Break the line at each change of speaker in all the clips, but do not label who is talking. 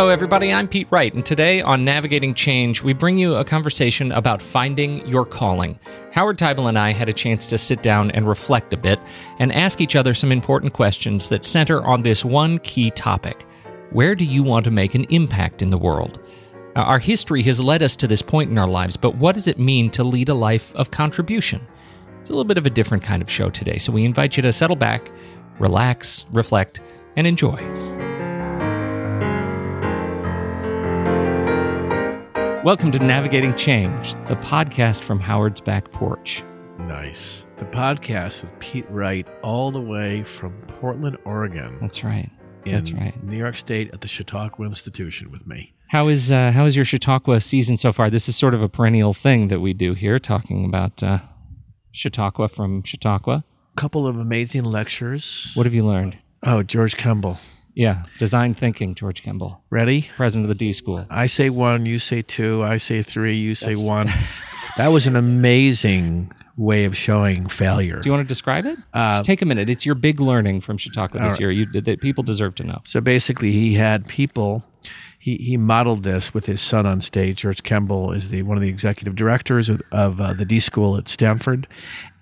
Hello, everybody. I'm Pete Wright, and today on Navigating Change, we bring you a conversation about finding your calling. Howard Teibel and I had a chance to sit down and reflect a bit and ask each other some important questions that center on this one key topic Where do you want to make an impact in the world? Uh, our history has led us to this point in our lives, but what does it mean to lead a life of contribution? It's a little bit of a different kind of show today, so we invite you to settle back, relax, reflect, and enjoy. Welcome to Navigating Change, the podcast from Howard's back porch.
Nice. The podcast with Pete Wright, all the way from Portland, Oregon.
That's right. That's right.
New York State at the Chautauqua Institution with me.
How is uh, how is your Chautauqua season so far? This is sort of a perennial thing that we do here, talking about uh, Chautauqua from Chautauqua.
couple of amazing lectures.
What have you learned?
Oh, George Kembel.
Yeah, design thinking, George Kembel,
Ready?
president of the D School.
I say one, you say two, I say three, you say
That's-
one. that was an amazing way of showing failure.
Do you want to describe it?
Uh,
Just take a minute. It's your big learning from Chautauqua this
right.
year. You that people deserve to know.
So basically, he had people. He, he modeled this with his son on stage. George Kembel is the one of the executive directors of, of uh, the D School at Stanford,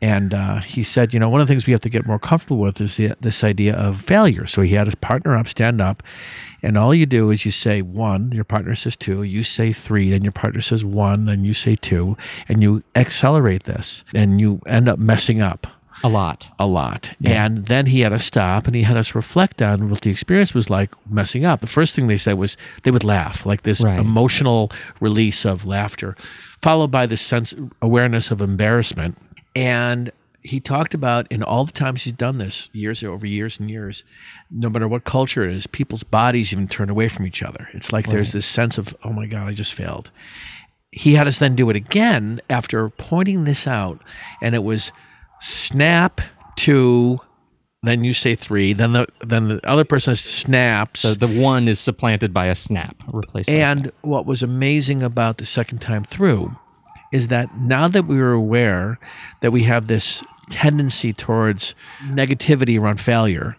and uh, he said, you know, one of the things we have to get more comfortable with is the, this idea of failure. So he had his partner up, stand up, and all you do is you say one, your partner says two, you say three, then your partner says one, then you say two, and you accelerate this, and you end up messing up
A lot.
a lot. And then he had us stop and he had us reflect on what the experience was like messing up. The first thing they said was they would laugh, like this
Right.
emotional release of laughter, followed by this sense awareness of embarrassment. And he talked about in all the times he's done this, years over years and years, no matter what culture it is, people's bodies even turn away from each other. It's like there's this sense of, oh my God, I just failed he had us then do it again after pointing this out and it was snap two then you say three then the then the other person snaps
So the one is supplanted by a snap, replaced. by a snap.
and what was amazing about the second time through is that now that we were aware that we have this tendency towards negativity around failure,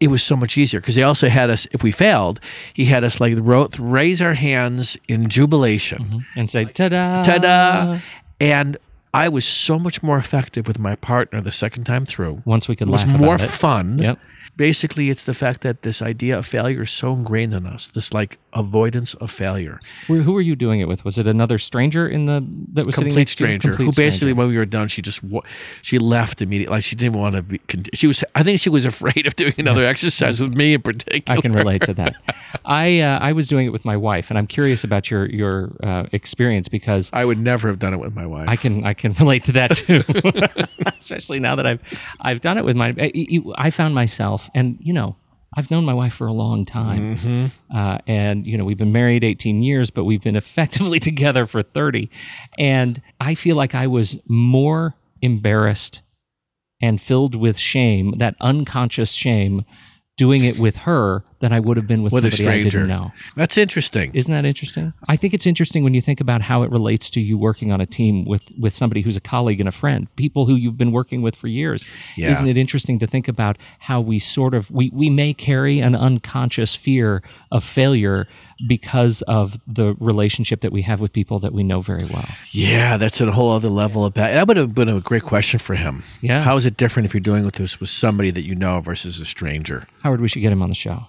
it was so much easier because he also had us, if we failed, he had us like raise our hands in jubilation. Mm-hmm.
and say ta-da,
Ta-da! And I was so much more effective with my partner the second time through.
Once we could
It was more
it.
fun.
Yep.
Basically, it's the fact that this idea of failure is so ingrained in us. This like avoidance of failure.
Who, who were you doing it with? Was it another stranger in the that was sitting
Complete
to
stranger
Complete
who basically,
stranger.
when we were done, she just she left immediately. Like she didn't want to be. She was. I think she was afraid of doing another exercise with me in particular.
I can relate to that. I uh, I was doing it with my wife, and I'm curious about your your uh, experience because
I would never have done it with my wife.
I can I can relate to that too, especially now that I've I've done it with my. I, I found myself, and you know, I've known my wife for a long time,
Mm-hmm.
uh, and you know, we've been married 18 years, but we've been effectively together for 30, and I feel like I was more embarrassed and filled with shame, that unconscious shame, doing it with her than I would have been with,
With a
somebody I didn't know.
That's interesting.
Isn't that interesting? I think it's interesting when you think about how it relates to you working on a team with with somebody who's a colleague and a friend, people who you've been working with for years.
Yeah.
Isn't it interesting to think about how we sort of we we may carry an unconscious fear of failure because of the relationship that we have with people that we know very well.
Yeah, that's at a whole other level of that. That would have been a great question for him.
Yeah.
How is it different if you're doing with this with somebody that you know versus a stranger?
Howard, we should get him on the show.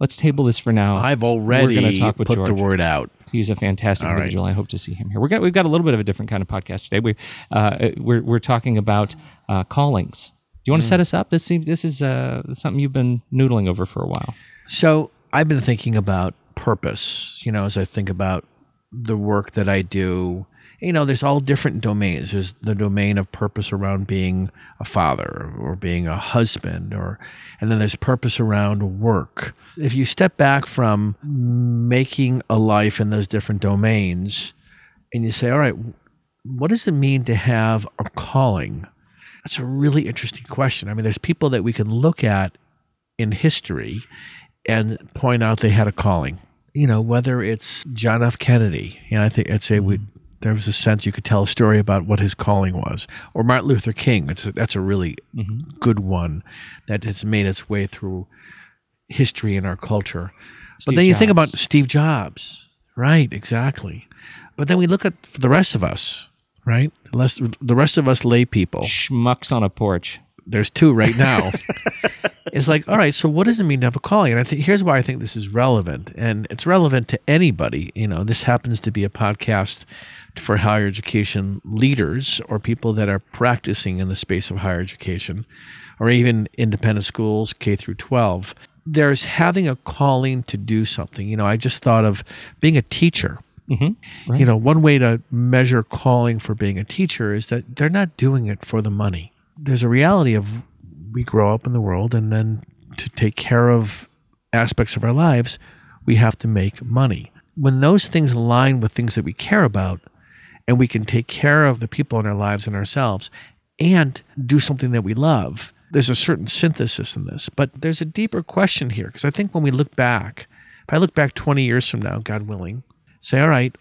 Let's table this for now.
I've already We're
gonna talk with
put the word out.
He's a fantastic
All right.
individual. I hope to see him here. We're got, we've got a little bit of a different kind of podcast today. We uh, we're we're talking about uh, callings. Do you want
Mm.
to set us up? This seems this is uh, something you've been noodling over for a while.
So I've been thinking about purpose, you know, as I think about the work that I do. You know, there's all different domains. There's the domain of purpose around being a father or being a husband or and then there's purpose around work. If you step back from making a life in those different domains and you say, "All right, what does it mean to have a calling?" That's a really interesting question. I mean, there's people that we can look at in history and point out they had a calling. You know, whether it's John F. Kennedy, you know, I think I'd say we, there was a sense you could tell a story about what his calling was, or Martin Luther King. It's a, that's a really mm-hmm. good one that has made its way through history in our culture. but then you think about Steve Jobs. Right, exactly. But then we look at the rest of us, right? The rest of us lay people.
schmucks on a porch.
There's two right now. it's like, all right, so what does it mean to have a calling? And I think here's why I think this is relevant, and it's relevant to anybody. You know, this happens to be a podcast for higher education leaders or people that are practicing in the space of higher education, or even independent schools, K through 12. There's having a calling to do something. You know, I just thought of being a teacher.
Mm-hmm. Right.
You know, one way to measure calling for being a teacher is that they're not doing it for the money. There's a reality of we grow up in the world and then to take care of aspects of our lives, we have to make money. When those things align with things that we care about and we can take care of the people in our lives and ourselves and do something that we love, there's a certain synthesis in this. But there's a deeper question here because I think when we look back, if I look back 20 years from now, God willing, say, all right,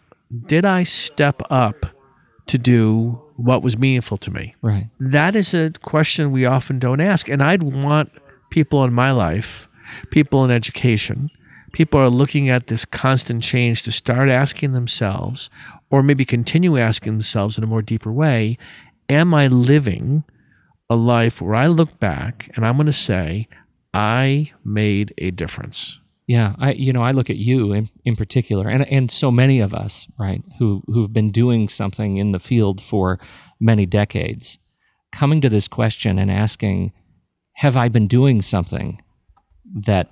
did I step up to do what was meaningful to me?
Right.
That is a question we often don't ask. And I'd want people in my life, people in education, people are looking at this constant change to start asking themselves, or maybe continue asking themselves in a more deeper way, am I living a life where I look back and I'm going to say, I made a difference?
Yeah, I you know I look at you in, in particular, and and so many of us, right, who who've been doing something in the field for many decades, coming to this question and asking, have I been doing something that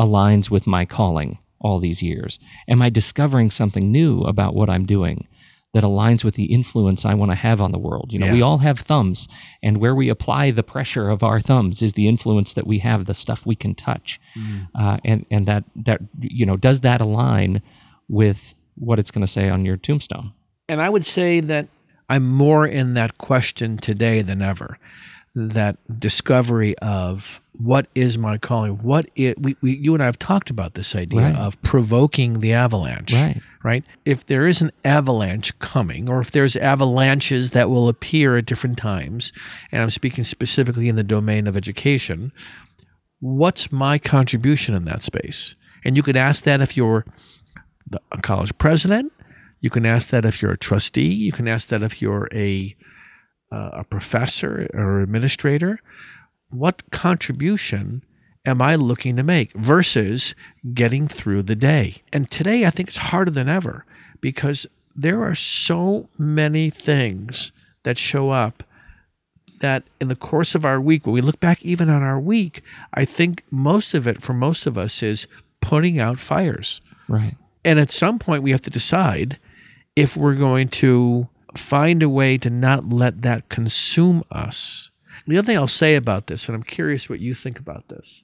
aligns with my calling all these years? Am I discovering something new about what I'm doing that aligns with the influence I want to have on the world? You know,
Yeah.
we all have thumbs, and where we apply the pressure of our thumbs is the influence that we have, the stuff we can touch uh, and and that that you know does that align with what it's going to say on your tombstone?
And I would say that I'm more in that question today than ever. That discovery of what is my calling? What it we, we you and I have talked about this idea
Right.
of provoking the avalanche.
Right.
Right. If there is an avalanche coming, or if there's avalanches that will appear at different times, and I'm speaking specifically in the domain of education, what's my contribution in that space? And you could ask that if you're the, a college president. You can ask that if you're a trustee. You can ask that if you're a uh, a professor or administrator. What contribution am I looking to make versus getting through the day? And today, I think it's harder than ever because there are so many things that show up that in the course of our week, when we look back even on our week, I think most of it for most of us is putting out fires.
Right.
And at some point, we have to decide if we're going to find a way to not let that consume us. The other thing I'll say about this, and I'm curious what you think about this,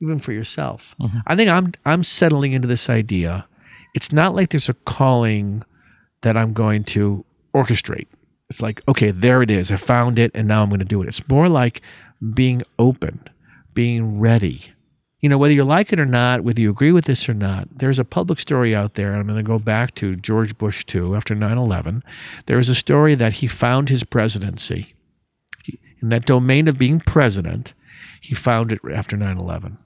even for yourself.
Mhm.
I think I'm I'm settling into this idea. It's not like there's a calling that I'm going to orchestrate. It's like, okay, there it is. I found it and now I'm going to do it. It's more like being open, being ready. You know, whether you like it or not, whether you agree with this or not, there's a public story out there, and I'm going to go back to George Bush too, after 9 11. There is a story that he found his presidency. In that domain of being president, he found it after 9 11.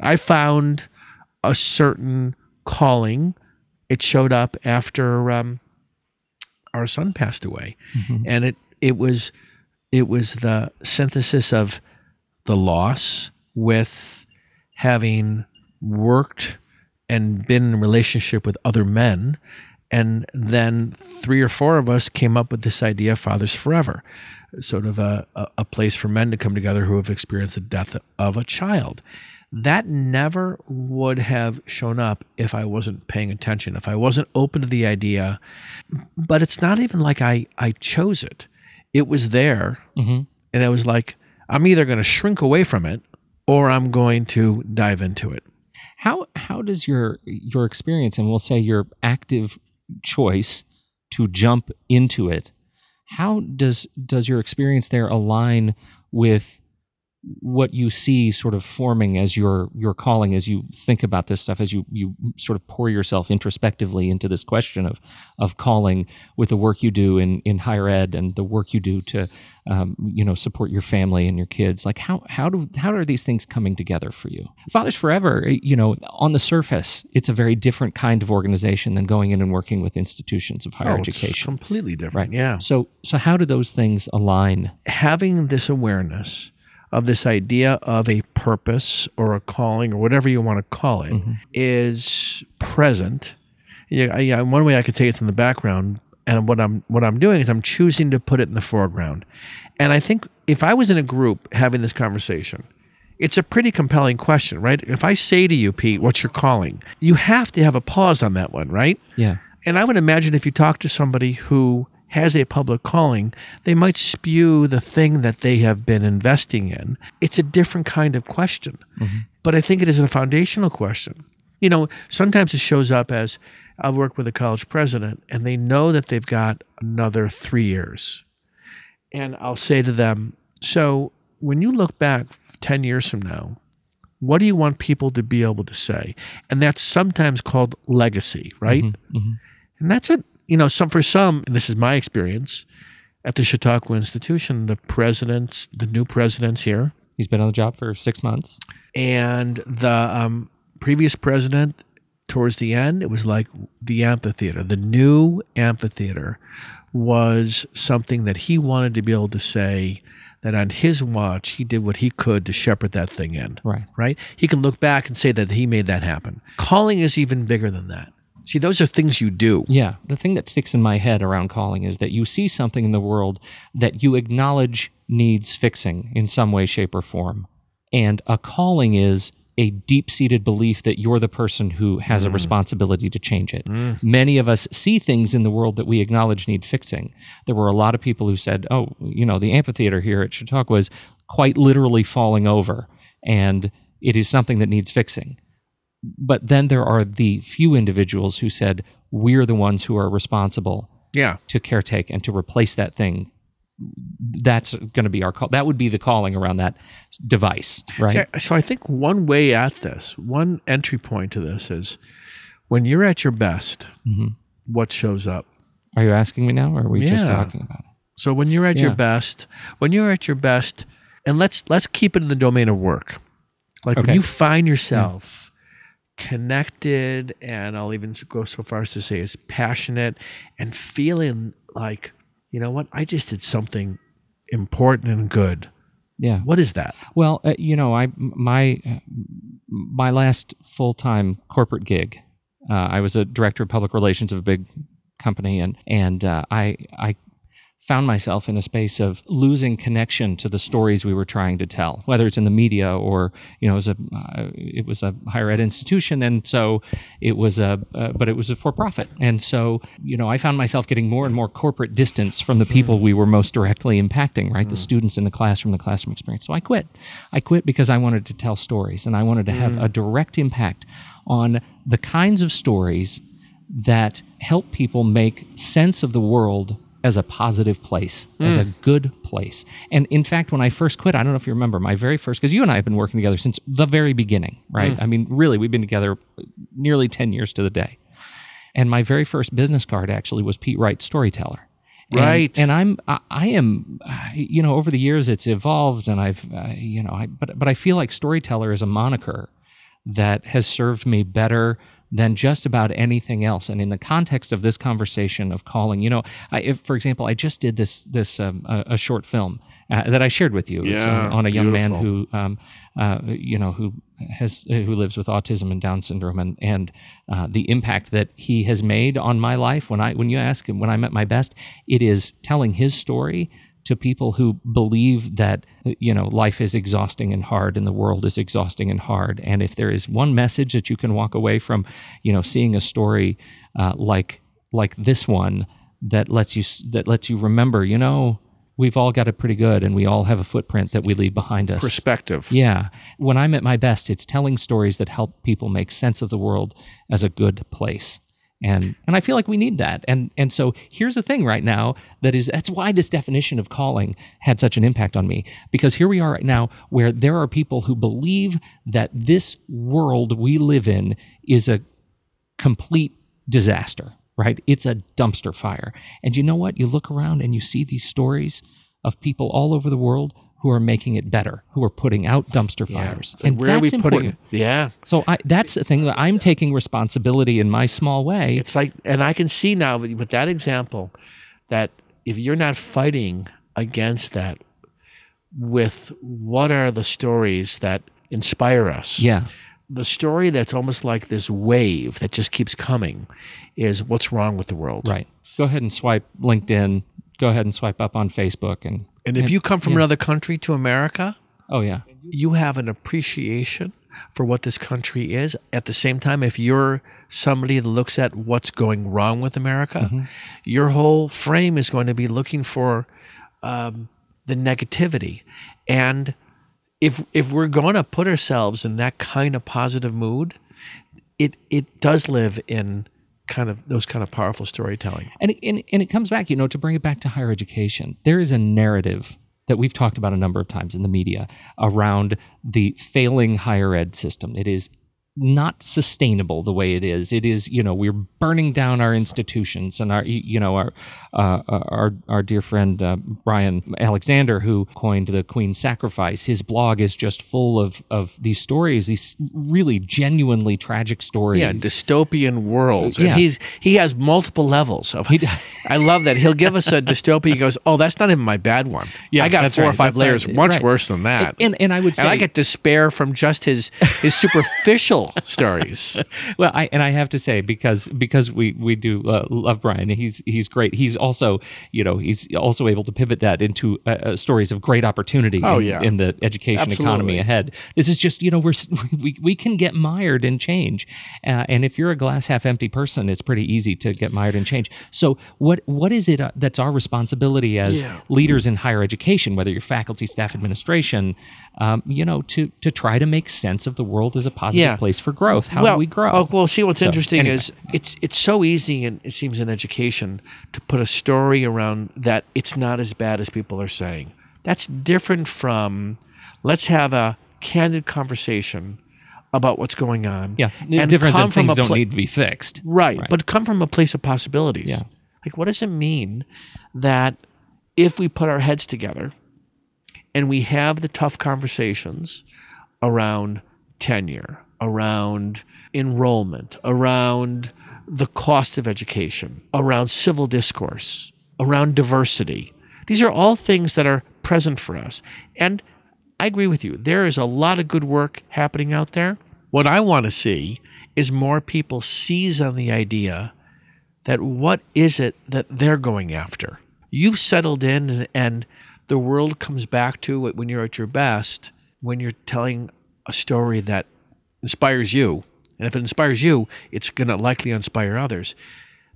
I found a certain calling. It showed up after um, our son passed away
Mhm.
and it it was it was the synthesis of the loss with having worked and been in relationship with other men and then three or four of us came up with this idea of fathers forever sort of a, a, a place for men to come together who have experienced the death of a child that never would have shown up if I wasn't paying attention, if I wasn't open to the idea. But it's not even like I, I chose it. It was there,
Mhm.
and it was like, I'm either going to shrink away from it or I'm going to dive into it.
How how does your your experience and we'll say your active choice to jump into it, how does does your experience there align with what you see sort of forming as your your calling as you think about this stuff as you you sort of pour yourself introspectively into this question of of calling with the work you do in in higher ed and the work you do to um, you know support your family and your kids like how how do how are these things coming together for you fathers forever eh, you know on the surface it's a very different kind of organization than going in and working with institutions of higher
Oh, it's
education
completely different.
Right.
Yeah.
so so how do those things align
having this awareness of this idea of a purpose or a calling or whatever you want to call it mm-hmm. is present. Yeah, I- yeah, one way I could say it's in the background, and what I'm what I'm doing is I'm choosing to put it in the foreground. And I think if I was in a group having this conversation, it's a pretty compelling question, right? If I say to you, Pete, what's your calling? You have to have a pause on that one, right?
yeah
And I would imagine if you talk to somebody who has a public calling, they might spew the thing that they have been investing in. It's a different kind of question. But I think it is a foundational question. You know, sometimes it shows up as I'll work with a college president and they know that they've got another three years. And I'll say to them, So when you look back 10 years from now, what do you want people to be able to say? And that's sometimes called legacy, right?
Mhm.
And that's it. You know, some for some, and this is my experience at the Chautauqua Institution, the presidents, the new presidents here,
he's been on the job for six months
and the um, previous president towards the end, it was like the amphitheater. The new amphitheater was something that he wanted to be able to say that on his watch, he did what he could to shepherd that thing in.
right
Right? He can look back and say that he made that happen. Calling is even bigger than that. See, those are things you do.
Yeah, the thing that sticks in my head around calling is that you see something in the world that you acknowledge needs fixing in some way, shape, or form. And a calling is a deep seated belief that you're the person who has a mm. responsibility to change it. Mm. Many of us see things in the world that we acknowledge need fixing. There were a lot of people who said, oh, you know, the amphitheater here at Chautauqua is quite literally falling over, and it is something that needs fixing but then there are the few individuals who said we're the ones who are responsible
Yeah.
to caretake and to replace that thing that's going to be our call that would be the calling around that device right
So, so I think one way at this, one entry point to this is when you're at your best,
Mhm.
what shows up?
are you asking me now or are we just talking about it
So when you're at your best, when you're at your best, and let's let's keep it in the domain of work. Like when you find yourself connected, and I'll even go so far as to say is passionate and feeling like, you know what, I just did something important and good.
yeah
What is that?
well uh, you know i my uh, my last full-time corporate gig uh, i was a director of public relations of a big company and and uh, i i found myself in a space of losing connection to the stories we were trying to tell, whether it's in the media or you know, it was a uh, it was a higher ed institution, and so it was a uh, but it was a for profit, and so you know, I found myself getting more and more corporate distance from the people we were most directly impacting, right, the students in the classroom, the classroom experience. So I quit. I quit because I wanted to tell stories, and I wanted to have a direct impact on the kinds of stories that help people make sense of the world as a positive place, as a good place. And in fact, when I first quit, I don't know if you remember my very first, because you and I have been working together since the very beginning, right? I mean, really, we've been together nearly 10 years to the day. And my very first business card actually was Pete Wright, storyteller. And-
Right.
And I'm, I, I am, you know, over the years it's evolved and I've, uh, you know, I, but, but I feel like storyteller is a moniker that has served me better than just about anything else. And in the context of this conversation of calling, you know, I, if, for example, I just did this this um, a, a short film uh, that I shared with you uh,
Yeah,
on a young man who, um, uh, you know, who has who lives with autism and Down syndrome, and and uh, the impact that he has made on my life. When I when you ask him when I'm at my best, it is telling his story to people who believe that you know life is exhausting and hard and the world is exhausting and hard and if there is one message that you can walk away from you know seeing a story uh, like like this one that lets you that lets you remember you know we've all got it pretty good and we all have a footprint that we leave behind us
Perspective.
yeah. When I'm at my best, it's telling stories that help people make sense of the world as a good place. And and I feel like we need that. And and so here's the thing right now that is that's why this definition of calling had such an impact on me because here we are right now where there are people who believe that this world we live in is a complete disaster, right? It's a dumpster fire. And you know what? You look around and you see these stories of people all over the world who are making it better, who are putting out dumpster fires.
So
and
where are
that's
we putting
important.
it? Yeah.
So I, that's the thing that I'm taking responsibility in my small way.
It's like, and I can see now with with that example that if you're not fighting against that with what are the stories that inspire us?
yeah.
The story that's almost like this wave that just keeps coming is what's wrong with the world.
Right. Go ahead and swipe LinkedIn. Go ahead and swipe up on Facebook and
And if you come from
yeah.
another country to America,
oh yeah.
you have an appreciation for what this country is. At the same time, if you're somebody that looks at what's going wrong with America,
Mm-hmm.
your whole frame is going to be looking for um, the negativity. And if if we're going to put ourselves in that kind of positive mood, it it does live in kind of those kind of powerful storytelling.
And, and and it comes back, you know, to bring it back to higher education. There is a narrative that we've talked about a number of times in the media around the failing higher ed system. It is not sustainable the way it is. It is, you know, we're burning down our institutions and our, you know, our uh, our our dear friend uh, Bryan Alexander, who coined the Queen Sacrifice. His blog is just full of of these stories, these really genuinely tragic stories.
Yeah, dystopian worlds.
Yeah.
And he's he has multiple levels of.
He-
I love that he'll give us a dystopia. He goes, "Oh, that's not even my bad one.
Yeah,
I got four or five layers
right.
much
Right.
worse than that."
and and I would say
and I get despair from just his his superficial stories.
well, I and I have to say because because we we do uh, love Bryan. He's he's great. He's also you know he's also able to pivot that into uh, uh, stories of great opportunity.
Oh,
in,
yeah.
in the education
Absolutely.
economy ahead. This is just you know we're we we can get mired in change, uh, and if you're a glass half empty person, it's pretty easy to get mired in change. So what what is it uh, that's our responsibility as
Yeah.
leaders in higher education, whether you're faculty, staff, administration, um, you know, to to try to make sense of the world as a positive
Yeah.
place for growth. How
well,
do we grow?
Oh, well, see, what's
So,
interesting
anyway.
is it's it's so easy, and it seems in education, to put a story around that it's not as bad as people are saying. That's different from let's have a candid conversation about what's going on.
Yeah,
and
different
come from
things
a
don't
pla-
need to be fixed.
Right,
Right.
but come from a place of possibilities.
Yeah.
Like, what does it mean that if we put our heads together and we have the tough conversations around tenure, around enrollment, around the cost of education, around civil discourse, around diversity? These are all things that are present for us. And I agree with you. There is a lot of good work happening out there. What I want to see is more people seize on the idea that what is it that they're going after? You've settled in and, and the world comes back to it when you're at your best, when you're telling a story that inspires you. And if it inspires you, it's going to likely inspire others.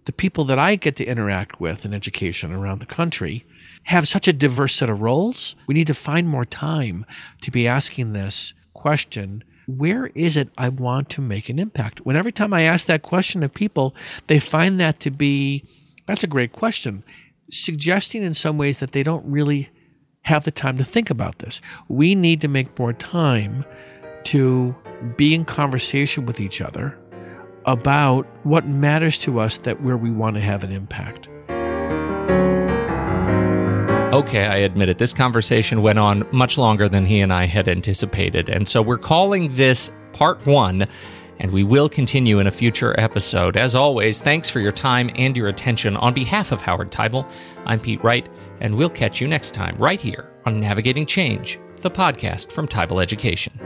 The people that I get to interact with in education around the country have such a diverse set of roles. We need to find more time to be asking this question where is it I want to make an impact? When every time I ask that question of people, they find that to be that's a great question, suggesting in some ways that they don't really have the time to think about this. We need to make more time to be in conversation with each other about what matters to us that where we want to have an impact.
Okay, I admit it. This conversation went on much longer than he and I had anticipated. And so we're calling this part one, and we will continue in a future episode. As always, thanks for your time and your attention. On behalf of Howard Teibel, I'm Pete Wright, and we'll catch you next time right here on Navigating Change, the podcast from Teibel Education.